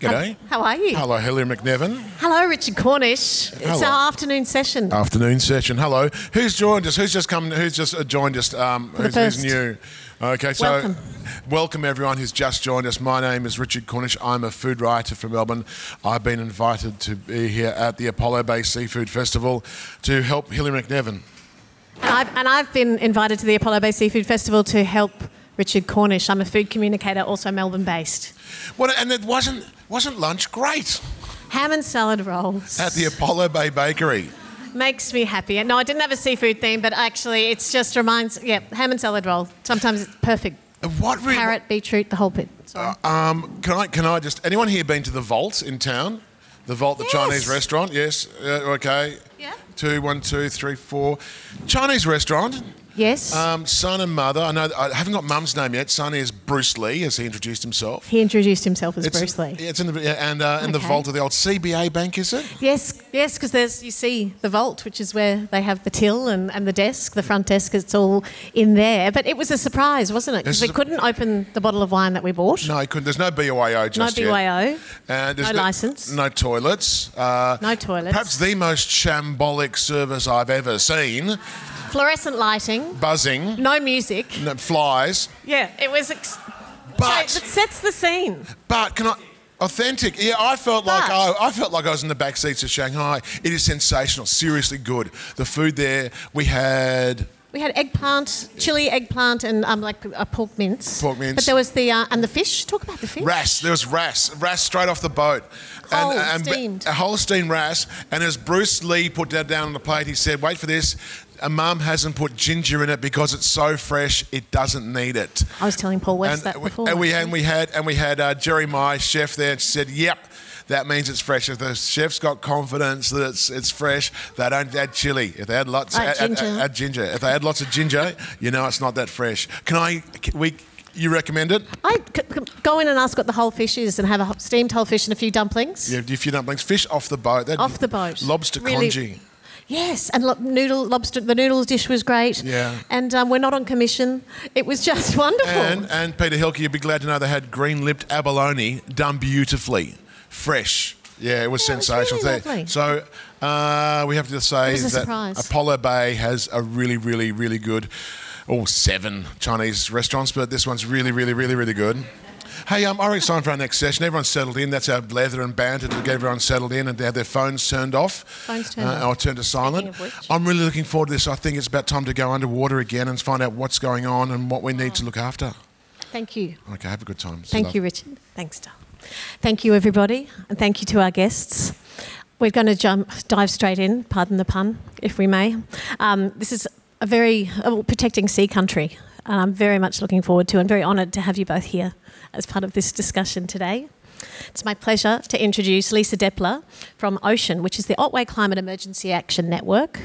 G'day. How are you? Hello, Hilary McNevin. Hello, Richard Cornish. It's our afternoon session. Afternoon session. Hello. Who's joined us? Who's just come? Who's just uh, joined us? Um, who's, who's new? Okay, so Welcome. welcome everyone who's just joined us. My name is Richard Cornish. I'm a food writer from Melbourne. I've been invited to be here at the Apollo Bay Seafood Festival to help Hilary McNevin. And I've, and I've been invited to the Apollo Bay Seafood Festival to help Richard Cornish. I'm a food communicator, also Melbourne based. What? And it wasn't wasn't lunch great Ham and salad rolls. at the Apollo Bay Bakery? Makes me happy. No, I didn't have a seafood theme, but actually, it's just reminds. Yeah, ham and salad roll. Sometimes it's perfect. What really? Carrot, beetroot, the whole bit. Sorry. Um, can I can I just anyone here been to the Vault in town? The Vault, the Yes. Chinese restaurant. Yes. Uh, okay. Yeah. Two, one, two, three, four. Chinese restaurant. Yes. Um, son and mother. I know. I haven't got mum's name yet. Son is Bruce Lee, as he introduced himself. he introduced himself as It's, Bruce Lee. yeah, It's in the yeah, and uh, in the vault of the old CBA bank, is it? Yes, yes, because there's you see the vault, which is where they have the till and, and the desk, the front desk. It's all in there. But it was a surprise, wasn't it? Because we couldn't open the bottle of wine that we bought. No, I couldn't. There's no BYO just No yet. BYO. And there's No licence. No toilets. Uh, No toilets. Perhaps the most shambolic service I've ever seen. Fluorescent lighting. Buzzing. No music. No, flies. Yeah, it was. Ex- But- so it sets the scene. But can I? Authentic. Yeah, I felt like But- I, I felt like I was in the back seats of Shanghai. It is sensational. Seriously good. The food there. We had We had eggplant, chili eggplant, and um, like a pork mince. Pork mince. But there was the uh, and the fish. Talk about the fish. wrasse. There was wrasse. wrasse straight off the boat. Whole steamed. A Holstein wrasse. And as Bruce Lee put that down on the plate, he said, "Wait for this." A mum hasn't put ginger in it because it's so fresh. It doesn't need it. I was telling Paul West that we, before. and we and we had and we had uh, Jerry My chef there and she said, "Yep, that means it's fresh." If the chef's got confidence that it's it's fresh, they don't add chili. If they add lots, Add add, ginger. add ginger. If they add lots of ginger, you know it's not that fresh. Can I? Can we? You recommend it? I c- c- go in and ask what the whole fish is and have a steamed whole fish and a few dumplings. Yeah, if you dumplings, fish off the boat. That- Off the boat. Lobster Really- congee. Yes, and lo- noodle lobster. The noodles dish was great. Yeah. And um, we're not on commission. It was just wonderful. And and Peter Hilke, you'd be glad to know they had green lipped abalone done beautifully, fresh. Yeah, it was Yeah, it was sensational. really So- lovely. So uh, we have to say was a that surprise. Apollo Bay has a really, really, really good, all oh, seven Chinese restaurants, but this one's really, really, really, really good. Hey, um, I it's time for our next session. Everyone's settled in. That's our leather and banter to get everyone settled in and they have their phones turned off. Phones turned off. Or turned to silent. Speaking of which. I'm really looking forward to this. I think it's about time to go underwater again and find out what's going on and what we need to look after. Thank you. Okay, have a good time. Thank you, Richard. Thanks, Dal. Thank you, everybody, and thank you to our guests. We're going to jump, dive straight in, pardon the pun, if we may. Um, this is a very uh, protecting sea country. And I'm very much looking forward to and very honoured to have you both here as part of this discussion today. It's my pleasure to introduce Lisa Depler from Ocean, which is the Otway Climate Emergency Action Network,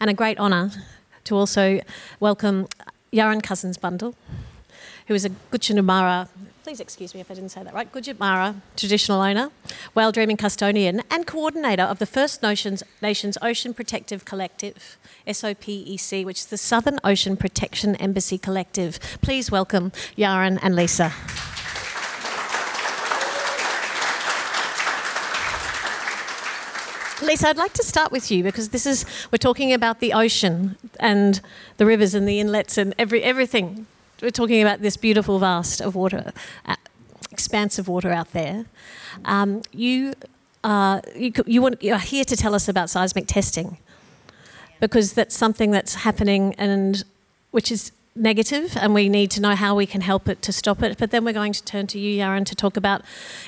and a great honour to also welcome Yaran Cousins Bundle, who is a Guchanumara, please excuse me if I didn't say that right, Gujamara traditional owner, whale dreaming custodian, and coordinator of the First Nations, Nations Ocean Protective Collective, SOPEC, which is the Southern Ocean Protection Embassy Collective. Please welcome Yaran and Lisa. Lisa, I'd like to start with you because this is we're talking about the ocean and the rivers and the inlets and every everything. We're talking about this beautiful vast of water, uh, expanse of water out there. Um, you, uh, you you want you are here to tell us about seismic testing because that's something that's happening and which is negative and we need to know how we can help it to stop it. But then we're going to turn to you Yaron to talk about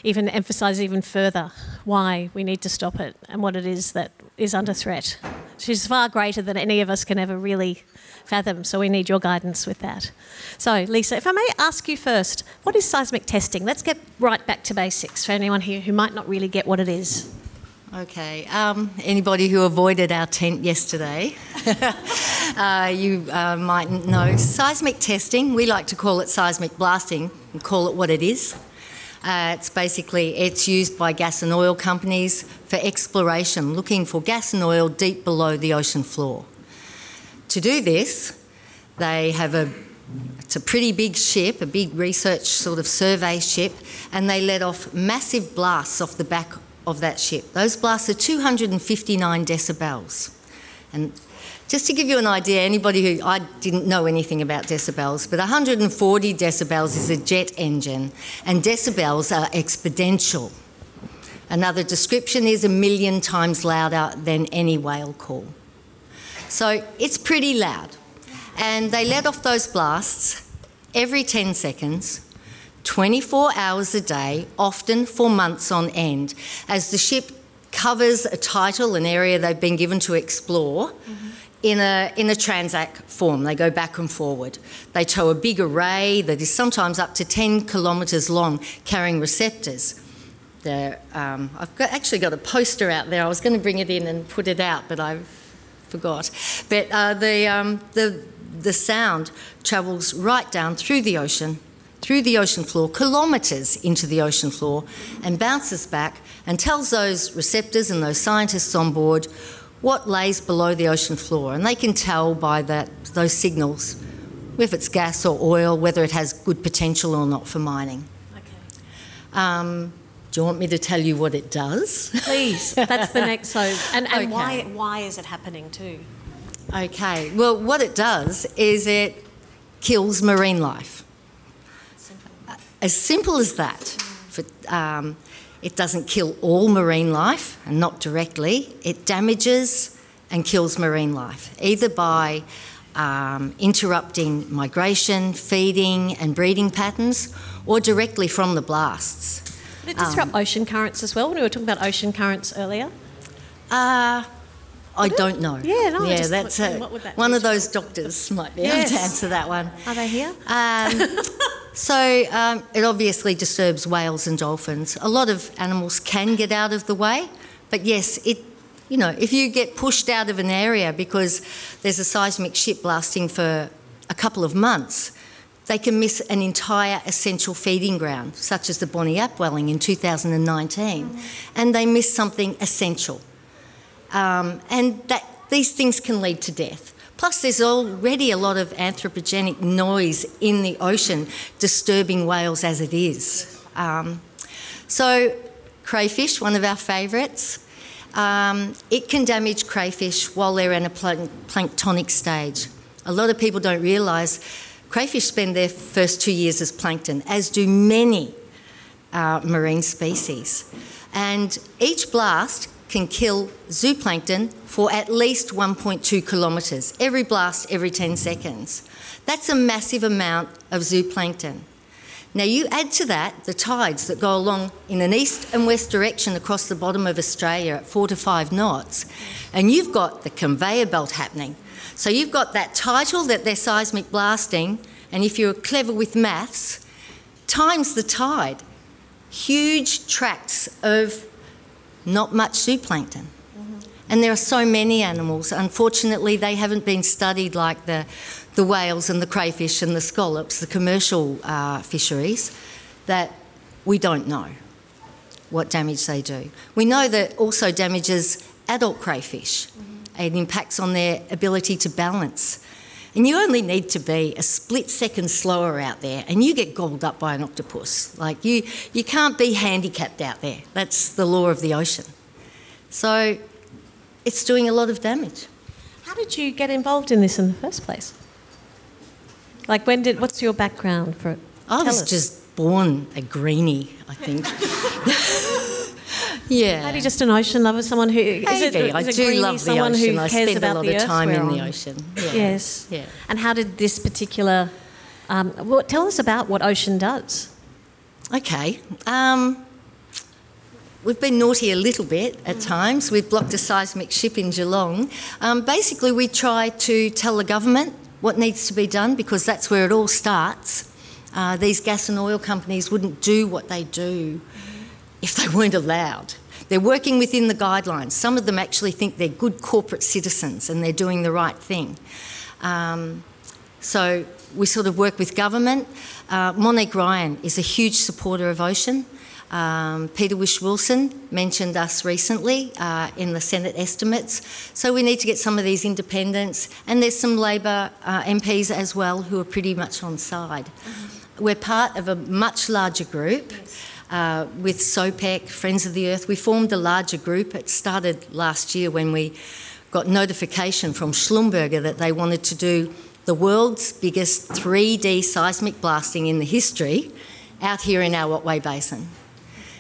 even emphasize even further why we need to stop it and what it is that is under threat. She's far greater than any of us can ever really fathom so we need your guidance with that. So Lisa if I may ask you first what is seismic testing? Let's get right back to basics for anyone here who might not really get what it is Okay. Um, anybody who avoided our tent yesterday, uh, you uh, might know seismic testing. We like to call it seismic blasting and call it what it is. Uh, it's basically it's used by gas and oil companies for exploration, looking for gas and oil deep below the ocean floor. To do this, they have a it's a pretty big ship, a big research sort of survey ship, and they let off massive blasts off the back of that ship. Those blasts are 259 decibels. And just to give you an idea, anybody who I didn't know anything about decibels, but 140 decibels is a jet engine, and decibels are exponential. Another description is a million times louder than any whale call. So it's pretty loud. And they let off those blasts every 10 seconds, 24 hours a day, often for months on end, as the ship covers a title, an area they've been given to explore. Mm-hmm. In a, in a transect form, they go back and forward. They tow a big array that is sometimes up to 10 kilometres long, carrying receptors. Um, I've got, actually got a poster out there. I was going to bring it in and put it out, but I forgot. But uh, the, um, the, the sound travels right down through the ocean, through the ocean floor, kilometres into the ocean floor, and bounces back and tells those receptors and those scientists on board what lays below the ocean floor. And they can tell by that, those signals if it's gas or oil, whether it has good potential or not for mining. Okay. Um, do you want me to tell you what it does? Please. That's the next. So, and, and okay. why why is it happening too? Okay. Well, what it does is it kills marine life. As simple as that. For, um, it doesn't kill all marine life, and not directly. It damages and kills marine life, either by um, interrupting migration, feeding, and breeding patterns, or directly from the blasts. Did it disrupt um, ocean currents as well? When we were talking about ocean currents earlier. Uh, I don't know. Yeah, no, yeah, that's a, that one of those doctors might be yes. able to answer that one. Are they here? Um, so um, it obviously disturbs whales and dolphins. A lot of animals can get out of the way, but yes, it. You know, if you get pushed out of an area because there's a seismic ship blasting for a couple of months, they can miss an entire essential feeding ground, such as the Bonney Upwelling in 2019, mm. and they miss something essential. Um, and that, these things can lead to death. Plus, there's already a lot of anthropogenic noise in the ocean disturbing whales as it is. Um, so, crayfish, one of our favourites, um, it can damage crayfish while they're in a planktonic stage. A lot of people don't realise Crayfish spend their first two years as plankton, as do many uh, marine species. And each blast can kill zooplankton for at least 1.2 kilometres, every blast every 10 seconds. That's a massive amount of zooplankton. Now, you add to that the tides that go along in an east and west direction across the bottom of Australia at four to five knots, and you've got the conveyor belt happening. So you've got that title that they're seismic blasting, and if you're clever with maths, times the tide. Huge tracts of not much zooplankton. And there are so many animals. Unfortunately, they haven't been studied like the, the whales and the crayfish and the scallops, the commercial uh, fisheries, that we don't know what damage they do. We know that also damages adult crayfish. Mm-hmm it impacts on their ability to balance. And you only need to be a split second slower out there and you get gobbled up by an octopus. Like you, you can't be handicapped out there. That's the law of the ocean. So it's doing a lot of damage. How did you get involved in this in the first place? Like when did, what's your background for it? I Tell was us. just born a greenie, I think. Yeah. Maybe just an ocean lover, someone who Maybe. is it, is I it do greeny, love the ocean. who I spend about a lot the of time in on. the ocean. Yeah. Yes. Yeah. And how did this particular? Um, well, tell us about what ocean does. Okay. Um, We've been naughty a little bit at times. We've blocked a seismic ship in Geelong. Um, basically, we try to tell the government what needs to be done because that's where it all starts. Uh, these gas and oil companies wouldn't do what they do if they weren't allowed. They're working within the guidelines. Some of them actually think they're good corporate citizens and they're doing the right thing. Um, so we sort of work with government. Uh, Monique Ryan is a huge supporter of ocean. Um, Peter Whish-Wilson mentioned us recently uh, in the Senate estimates. So we need to get some of these independents, and there's some Labor uh, MPs as well who are pretty much on side. Mm-hmm. We're part of a much larger group. Yes. Uh, with SOPEC, Friends of the Earth, we formed a larger group. It started last year when we got notification from Schlumberger that they wanted to do the world's biggest 3D seismic blasting in the history out here in our Otway Basin.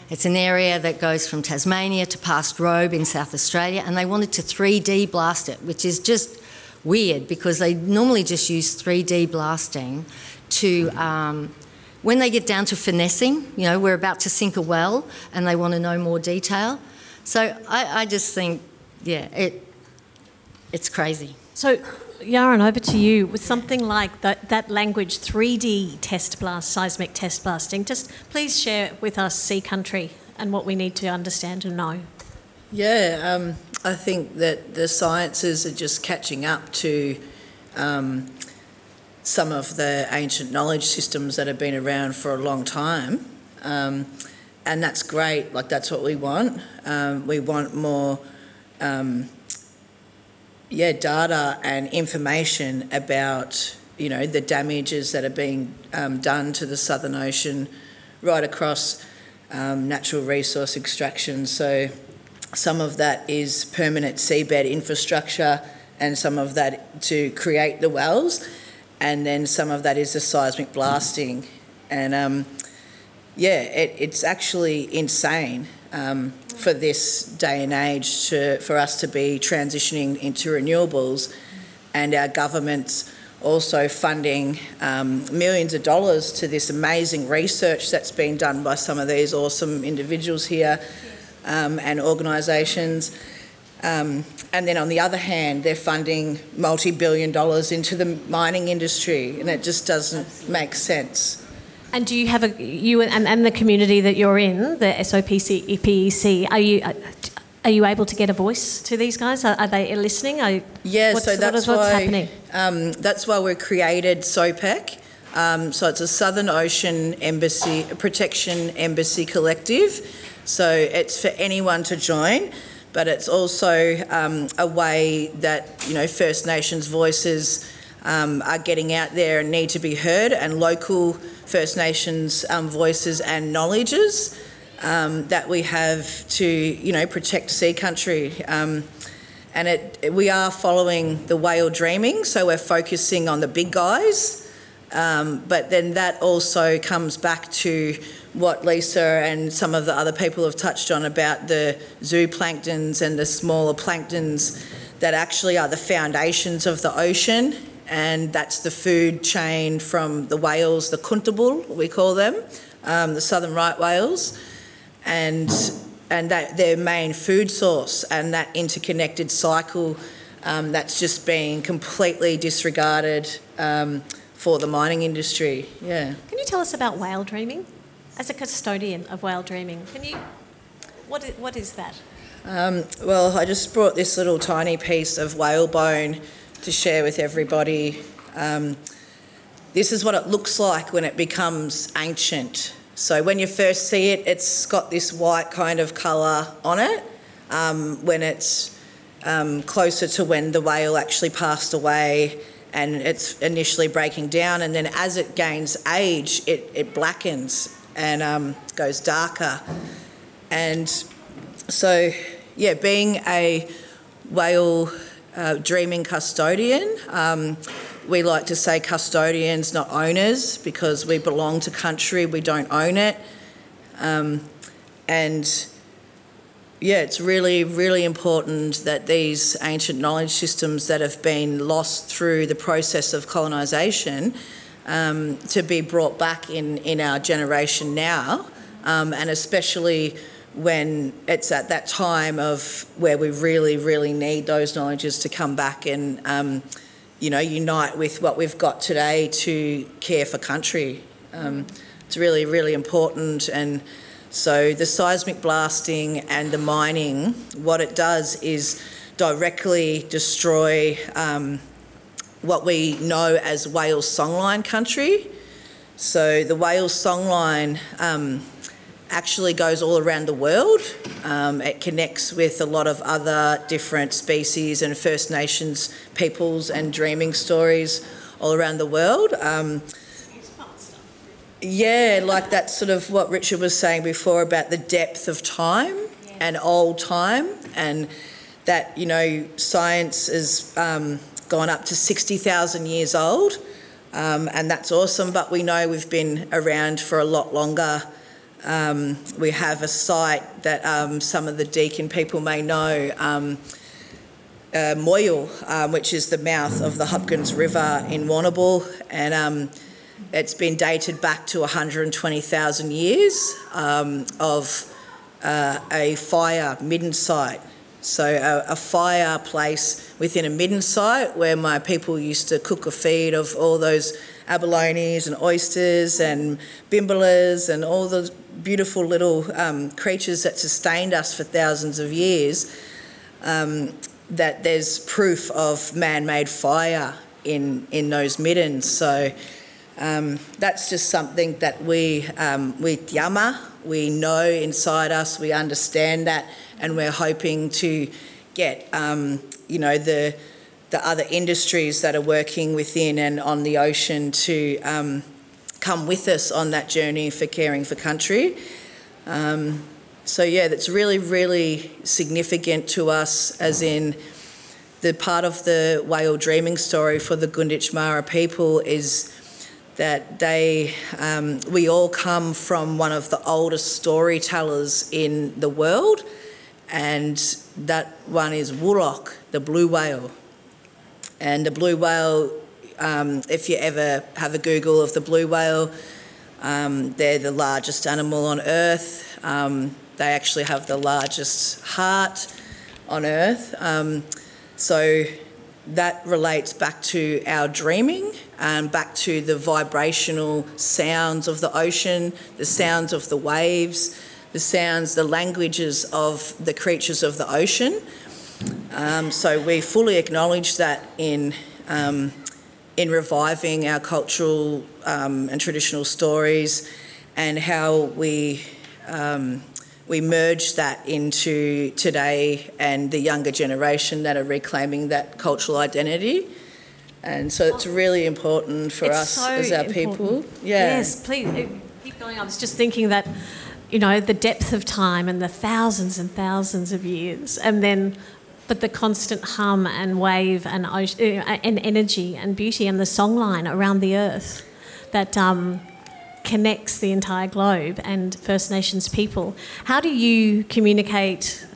It's an area that goes from Tasmania to past Robe in South Australia, and they wanted to 3D blast it, which is just weird because they normally just use 3D blasting to. Um, when they get down to finessing, you know, we're about to sink a well and they want to know more detail. So I, I just think, yeah, it, it's crazy. So Yaron, over to you. With something like that, that language, 3D test blast, seismic test blasting, just please share with us Sea Country and what we need to understand and know. Yeah, um, I think that the sciences are just catching up to um, some of the ancient knowledge systems that have been around for a long time. Um, and that's great, like, that's what we want. Um, we want more um, yeah, data and information about you know the damages that are being um, done to the Southern Ocean, right across um, natural resource extraction. So some of that is permanent seabed infrastructure, and some of that to create the wells, and then some of that is the seismic blasting, and um, yeah, it, it's actually insane um, for this day and age to, for us to be transitioning into renewables and our government's also funding um, millions of dollars to this amazing research that's been done by some of these awesome individuals here um, and organisations. Um, and then on the other hand, they're funding multi billion dollars into the mining industry, and it just doesn't make sense. And do you have a you and, and the community that you're in, the SOPC EPEC, are you are you able to get a voice to these guys? Are, are they listening? Are, yeah, so that's what why happening? Um, that's why we created SOPEC. Um, so it's a Southern Ocean Embassy Protection Embassy Collective. So it's for anyone to join, but it's also um, a way that you know First Nations voices um, are getting out there and need to be heard, and local First Nations um, voices and knowledges um, that we have to, you know, protect sea country. Um, and it, we are following the whale dreaming, so we're focusing on the big guys. Um, but then that also comes back to what Lisa and some of the other people have touched on about the zooplanktons and the smaller planktons that actually are the foundations of the ocean and that's the food chain from the whales, the Kuntabul, we call them, um, the southern right whales, and and that their main food source and that interconnected cycle um, that's just being completely disregarded um, for the mining industry. Yeah. Can you tell us about whale dreaming? As a custodian of whale dreaming, can you? What what is that? Um, well, I just brought this little tiny piece of whale bone to share with everybody. Um, this is what it looks like when it becomes ancient. So when you first see it, it's got this white kind of colour on it. Um, when it's um, closer to when the whale actually passed away and it's initially breaking down, and then as it gains age, it, it blackens and um, goes darker. And so, yeah, being a whale uh, dreaming custodian. Um, we like to say custodians, not owners, because we belong to country, we don't own it. Um, and yeah, it's really, really important that these ancient knowledge systems that have been lost through the process of colonisation um, to be brought back in, in our generation now, um, and especially when it's at that time of where we really, really need those knowledges to come back and, um, you know, unite with what we've got today to care for country. Um, it's really, really important. And so the seismic blasting and the mining, what it does is directly destroy um, what we know as whale songline country. So the whale songline um, actually goes all around the world. Um, it connects with a lot of other different species and First Nations peoples and dreaming stories all around the world. Um, yeah, like that sort of what Richard was saying before about the depth of time and old time, and that, you know, science is um, gone up to 60,000 years old, um, and that's awesome, but we know we've been around for a lot longer. Um, we have a site that um, some of the Deakin people may know, um, uh, Moyjil, um, which is the mouth of the Hopkins River in Warrnambool, and um, it's been dated back to 120,000 years um, of uh, a fire midden site. So, a, a fireplace within a midden site where my people used to cook a feed of all those abalones and oysters and bimbalas and all the beautiful little um, creatures that sustained us for thousands of years. Um, that there's proof of man-made fire in in those middens. So um, that's just something that we um, with Yama we know inside us. We understand that, and we're hoping to get um, you know the the other industries that are working within and on the ocean to um, come with us on that journey for caring for country. Um, so yeah, that's really, really significant to us, as in the part of the whale dreaming story for the Gunditj Mara people is that they, um, we all come from one of the oldest storytellers in the world, and that one is Wurrok, the blue whale. And the blue whale, um, if you ever have a Google of the blue whale, um, they're the largest animal on Earth. Um, they actually have the largest heart on Earth. Um, so that relates back to our dreaming and back to the vibrational sounds of the ocean, the sounds of the waves, the sounds, the languages of the creatures of the ocean. Um, so we fully acknowledge that in um, in reviving our cultural um, and traditional stories, and how we um, we merge that into today and the younger generation that are reclaiming that cultural identity. And so it's really important for It's us so as our important. people. Yeah. Yes, please keep going. I was just thinking that, you know, the depth of time and the thousands and thousands of years, and then, but the constant hum and wave and ocean, uh, and energy and beauty and the songline around the earth that um, connects the entire globe and First Nations people. How do you communicate,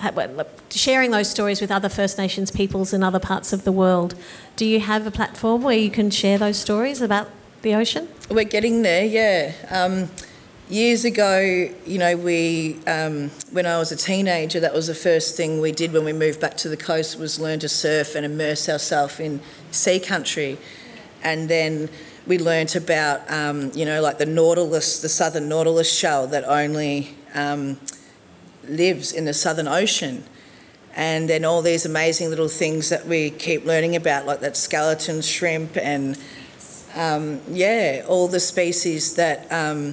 sharing those stories with other First Nations peoples in other parts of the world? Do you have a platform where you can share those stories about the ocean? We're getting there, yeah. Um, years ago, you know, we um, when I was a teenager, that was the first thing we did when we moved back to the coast was learn to surf and immerse ourselves in sea country, and then we learnt about, um, you know, like the nautilus, the southern nautilus shell that only um, lives in the southern ocean. And then all these amazing little things that we keep learning about, like that skeleton shrimp and um, yeah, all the species that um,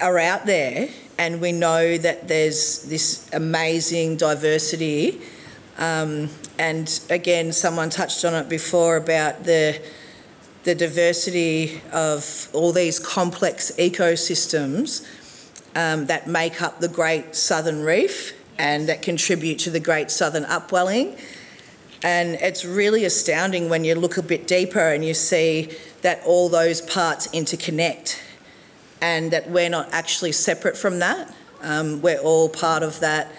are out there, and we know that there's this amazing diversity. Um, and again, someone touched on it before about the the diversity of all these complex ecosystems um, that make up the Great Southern Reef and that contribute to the Great Southern Upwelling. And it's really astounding when you look a bit deeper and you see that all those parts interconnect and that we're not actually separate from that. Um, we're all part of that.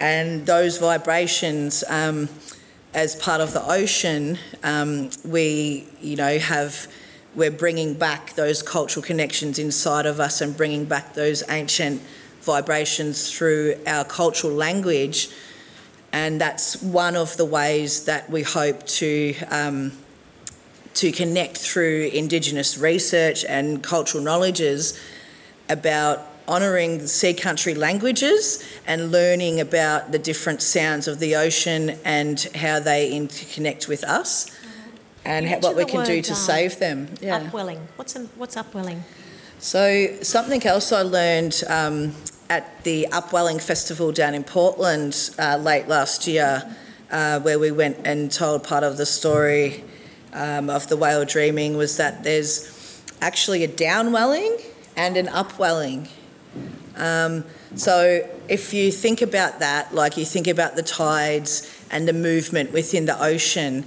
And those vibrations, um, as part of the ocean, um, we, you know, have, we're bringing back those cultural connections inside of us and bringing back those ancient vibrations through our cultural language. And that's one of the ways that we hope to um, to connect through Indigenous research and cultural knowledges about honouring the sea country languages and learning about the different sounds of the ocean and how they interconnect with us and how, what we can the do to um, save them. Yeah. Upwelling. What's an, what's upwelling? So, something else I learned um, at the Upwelling Festival down in Portland uh, late last year, uh, where we went and told part of the story um, of the whale dreaming, was that there's actually a downwelling and an upwelling. Um, so, if you think about that, like you think about the tides and the movement within the ocean,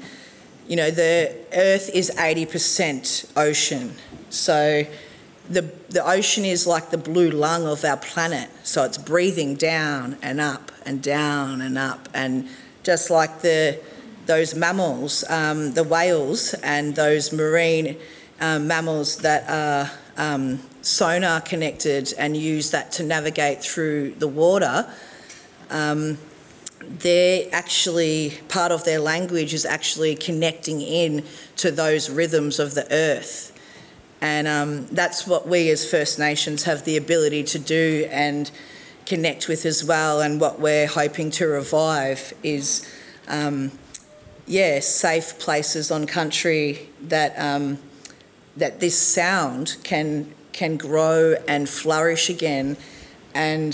you know, the Earth is 80% ocean. So, the, the ocean is like the blue lung of our planet. So it's breathing down and up and down and up. And just like the, those mammals, um, the whales and those marine um, mammals that are um, sonar connected and use that to navigate through the water, um, they're actually part of their language is actually connecting in to those rhythms of the earth. And um, that's what we as First Nations have the ability to do and connect with as well. And what we're hoping to revive is, um, yeah, safe places on country that um, that this sound can can grow and flourish again. And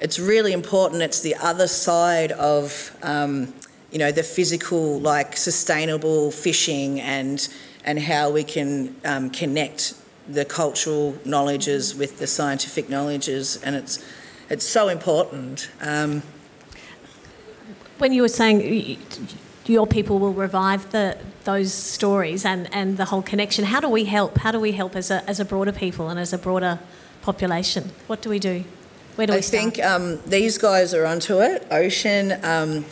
it's really important. It's the other side of um, you know the physical, like sustainable fishing and and how we can um, connect the cultural knowledges with the scientific knowledges, and it's it's so important. Um, when you were saying your people will revive the those stories and, and the whole connection, how do we help? How do we help as a as a broader people and as a broader population? What do we do? Where do I we start? think um, these guys are onto it. Ocean. Um,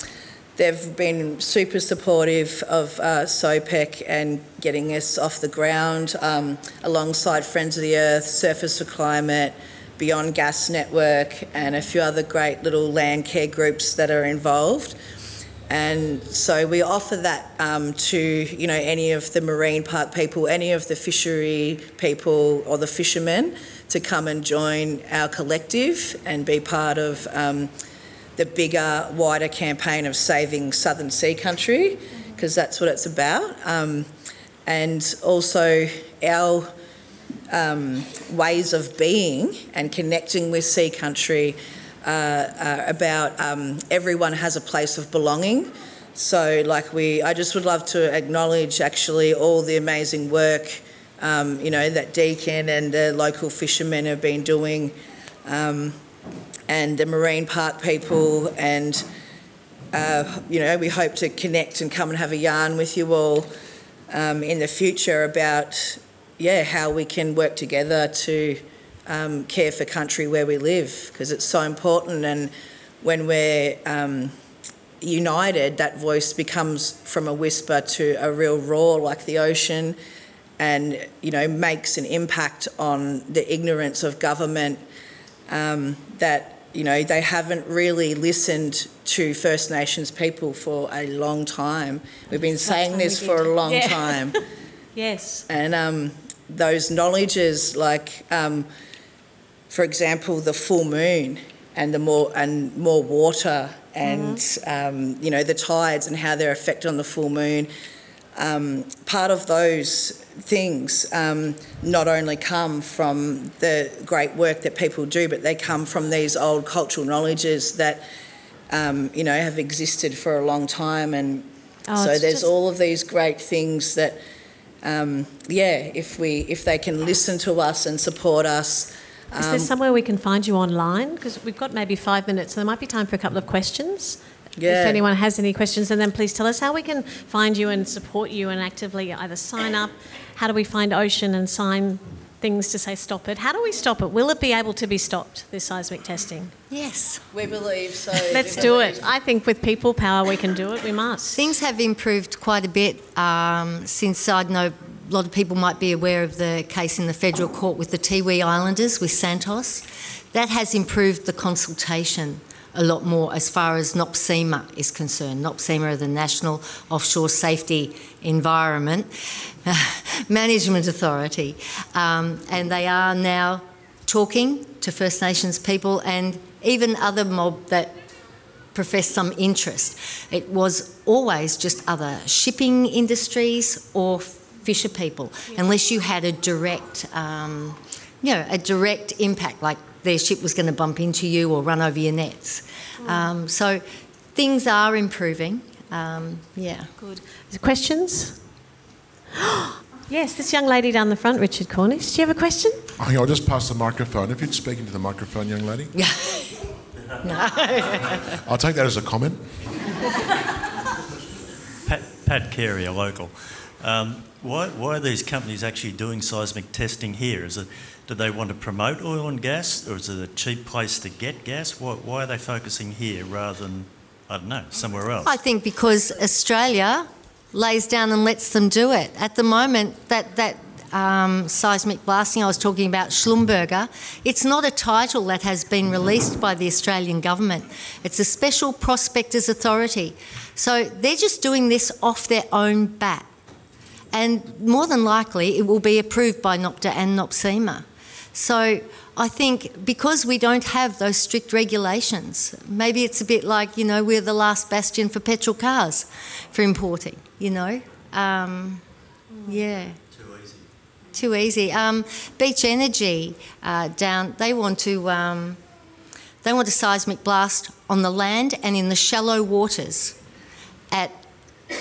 They've been super supportive of uh, SOPEC and getting us off the ground um, alongside Friends of the Earth, Surfers for Climate, Beyond Gas Network, and a few other great little land care groups that are involved. And so we offer that um, to you know any of the marine park people, any of the fishery people or the fishermen to come and join our collective and be part of. Um, the bigger, wider campaign of saving southern sea country, because that's what it's about. Um, and also our um, ways of being and connecting with sea country uh, uh, about um, everyone has a place of belonging. So, like we, I just would love to acknowledge actually all the amazing work, um, you know, that Deakin and the local fishermen have been doing. Um, and the marine park people and uh, you know we hope to connect and come and have a yarn with you all um, in the future about yeah how we can work together to um, care for country where we live because it's so important and when we're um, united that voice becomes from a whisper to a real roar like the ocean and you know makes an impact on the ignorance of government um, that you know, they haven't really listened to First Nations people for a long time. We've been saying this for a long yeah. time. yes. And um, those knowledges, like, um, for example, the full moon and the more and more water and mm-hmm. um, you know the tides and how they're affected on the full moon. Um, part of those things um, not only come from the great work that people do, but they come from these old cultural knowledges that um, you know have existed for a long time, and oh, so there's just... all of these great things that. Um, yeah, if we if they can listen to us and support us. Is there um, somewhere we can find you online? Because we've got maybe five minutes, so there might be time for a couple of questions. Yeah. If anyone has any questions, and then please tell us how we can find you and support you and actively either sign up. How do we find Ocean and sign things to say stop it? How do we stop it? Will it be able to be stopped, this seismic testing? Yes. We believe so. Let's do it. I think with people power we can do it. We must. Things have improved quite a bit um, since I know a lot of people might be aware of the case in the federal court with the Tiwi Islanders with Santos. That has improved the consultation a lot more as far as NOPSEMA is concerned. NOPSEMA are the National Offshore Safety Environment Management Authority, um, and they are now talking to First Nations people and even other mob that profess some interest. It was always just other shipping industries or fisher people, unless you had a direct um, you know, a direct impact, like their ship was going to bump into you or run over your nets. Um, so things are improving. Um, yeah. Good. Questions? yes, this young lady down the front, Richard Cornish. Do you have a question? Oh, yeah, I'll just pass the microphone. If you'd speak into the microphone, young lady. Yeah. No. I'll take that as a comment. Pat, Pat Carey, a local. Um, why, why are these companies actually doing seismic testing here? Is it, do they want to promote oil and gas, or is it a cheap place to get gas? Why, why are they focusing here rather than, I don't know, somewhere else? I think because Australia lays down and lets them do it. At the moment, that, that um, seismic blasting I was talking about, Schlumberger, it's not a title that has been released by the Australian government. It's a special prospectors authority. So they're just doing this off their own bat. And more than likely, it will be approved by NOPTA and NOPSEMA. So I think because we don't have those strict regulations, maybe it's a bit like, you know, we're the last bastion for petrol cars for importing, you know? Um, yeah. Too easy. Too easy. Um, Beach Energy uh, down, they want to. Um, they want a seismic blast on the land and in the shallow waters at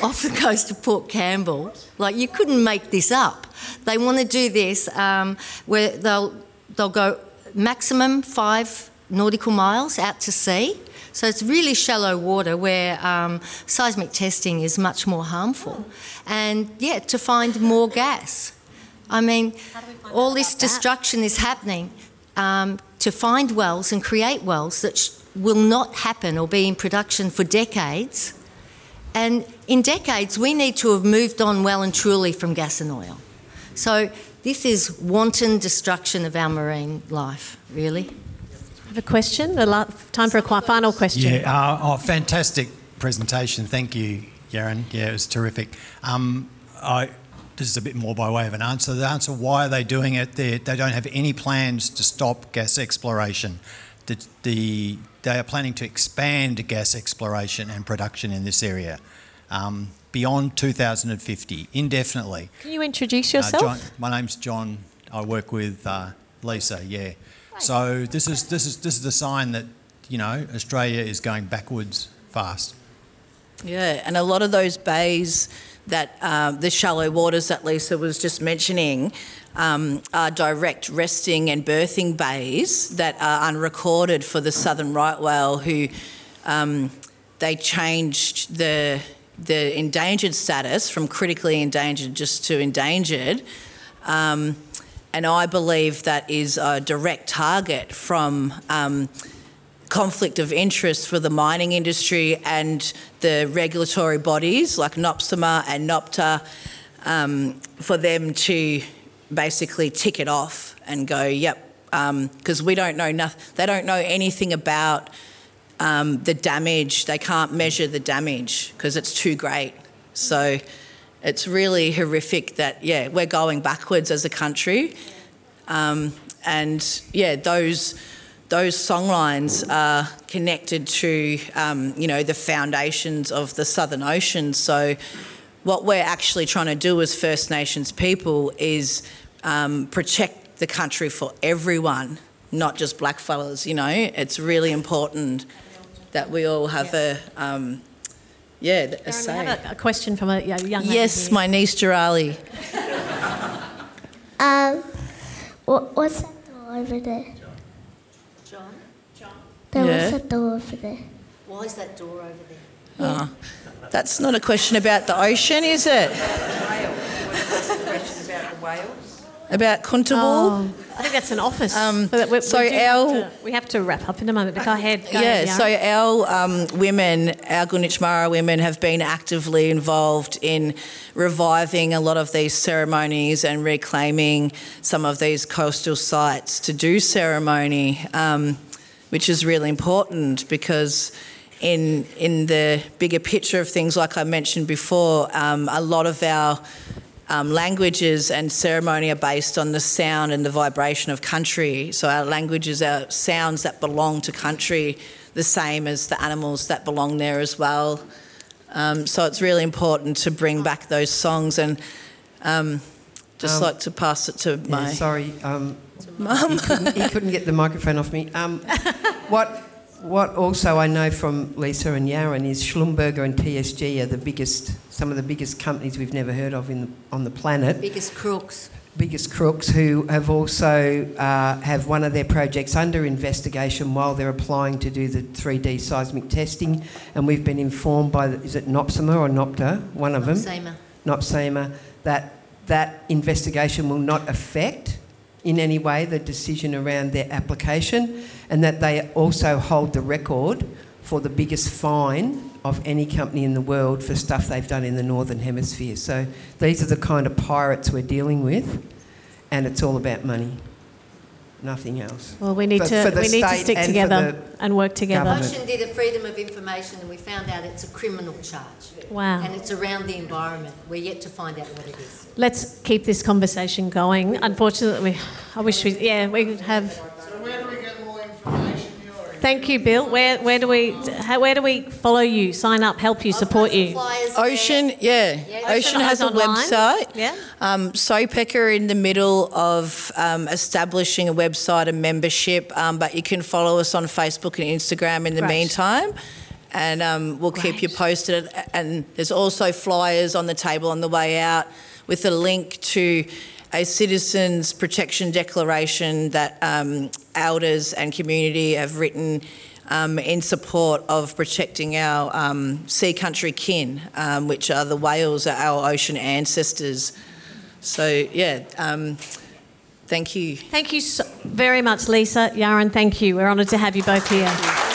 off the coast of Port Campbell. Like you couldn't make this up. They want to do this um, where they'll they'll go maximum five nautical miles out to sea. So it's really shallow water where um, seismic testing is much more harmful. And yeah, to find more gas. I mean, all this destruction is happening um, to find wells and create wells that sh- will not happen or be in production for decades. And in decades, we need to have moved on well and truly from gas and oil. So this is wanton destruction of our marine life, really. I Have a question? A la- time for a qu- final question. Yeah, uh, oh, fantastic presentation. Thank you, Yaron. Yeah, it was terrific. Um, I, this is a bit more by way of an answer. The answer why are they doing it? They, they don't have any plans to stop gas exploration. The, the, they are planning to expand gas exploration and production in this area um, beyond 2050, indefinitely. Can you introduce Uh, yourself? John, my name's John. I work with uh, Lisa. Yeah. So this is this is this is the sign that you know Australia is going backwards fast. Yeah, and a lot of those bays that um, the shallow waters that Lisa was just mentioning um, are direct resting and birthing bays that are unrecorded for the southern right whale, who um, they changed the the endangered status from critically endangered just to endangered. Um, and I believe that is a direct target from um, conflict of interest for the mining industry and the regulatory bodies like NOPSEMA and NOPTA um, for them to basically tick it off and go, yep, because we don't know nothing. They don't know anything about um, the damage. They can't measure the damage because it's too great. So it's really horrific that yeah we're going backwards as a country, um, and yeah those those songlines are connected to um, you know the foundations of the Southern Ocean. So what we're actually trying to do as First Nations people is um, protect the country for everyone, not just blackfellas. You know, it's really important that we all have a um, yeah a Darren, we say. have a, a question from a y- young lady Yes, here. my niece Jirali. Um, what, what's that door over there? John, John. There Yeah. was a door over there. why is that door over there? Oh, that's not a question about the ocean, is it? About Kuntabul? Oh, I think that's an office. Um, But we, so we our- have to, we have to wrap up in a moment. But go ahead. Go yeah, so our um, women, our Gunditjmara women, have been actively involved in reviving a lot of these ceremonies and reclaiming some of these coastal sites to do ceremony, um, which is really important because. In, in the bigger picture of things, like I mentioned before, um, a lot of our um, languages and ceremony are based on the sound and the vibration of country. So our languages are sounds that belong to country, the same as the animals that belong there as well. Um, so it's really important to bring back those songs and um, just Um, like to pass it to Yeah, my sorry, um, mum. he, couldn't, he couldn't get the microphone off me. Um, what, what also I know from Lisa and Yaron is Schlumberger and TSG are the biggest, some of the biggest companies we've never heard of in the, on the planet. Biggest crooks. biggest crooks who have also uh, have one of their projects under investigation while they're applying to do the 3D seismic testing, and we've been informed by the, is it NOPSEMA or NOPTA, one of them, Sema. NOPSEMA, that that investigation will not affect in any way the decision around their application, and that they also hold the record for the biggest fine of any company in the world for stuff they've done in the Northern Hemisphere. So these are the kind of pirates we're dealing with, and it's all about money, nothing else. Well, we need For- to for we need to stick and together and work together. government. Ocean did a freedom of information and we found out it's a criminal charge. Wow. And it's around the environment. We're yet to find out what it is. Let's keep this conversation going. Unfortunately, I wish we yeah we could have. So where do we get more information? You're Thank you, Bill. Where where do we how, where do we follow you, sign up, help you, support I've got some you? Ocean, yeah. Yeah. Ocean has a online. website. Yeah. Um, SOPEC are in the middle of um, establishing a website and membership, um, but you can follow us on Facebook and Instagram in the Great. meantime. And um, we'll keep you posted. And there's also flyers on the table on the way out with a link to a citizens protection declaration that um, elders and community have written um, in support of protecting our um, sea country kin, um, which are the whales, are our ocean ancestors. So, yeah, um, thank you. Thank you so very much, Lisa, Yaron. Thank you. We're honoured to have you both here.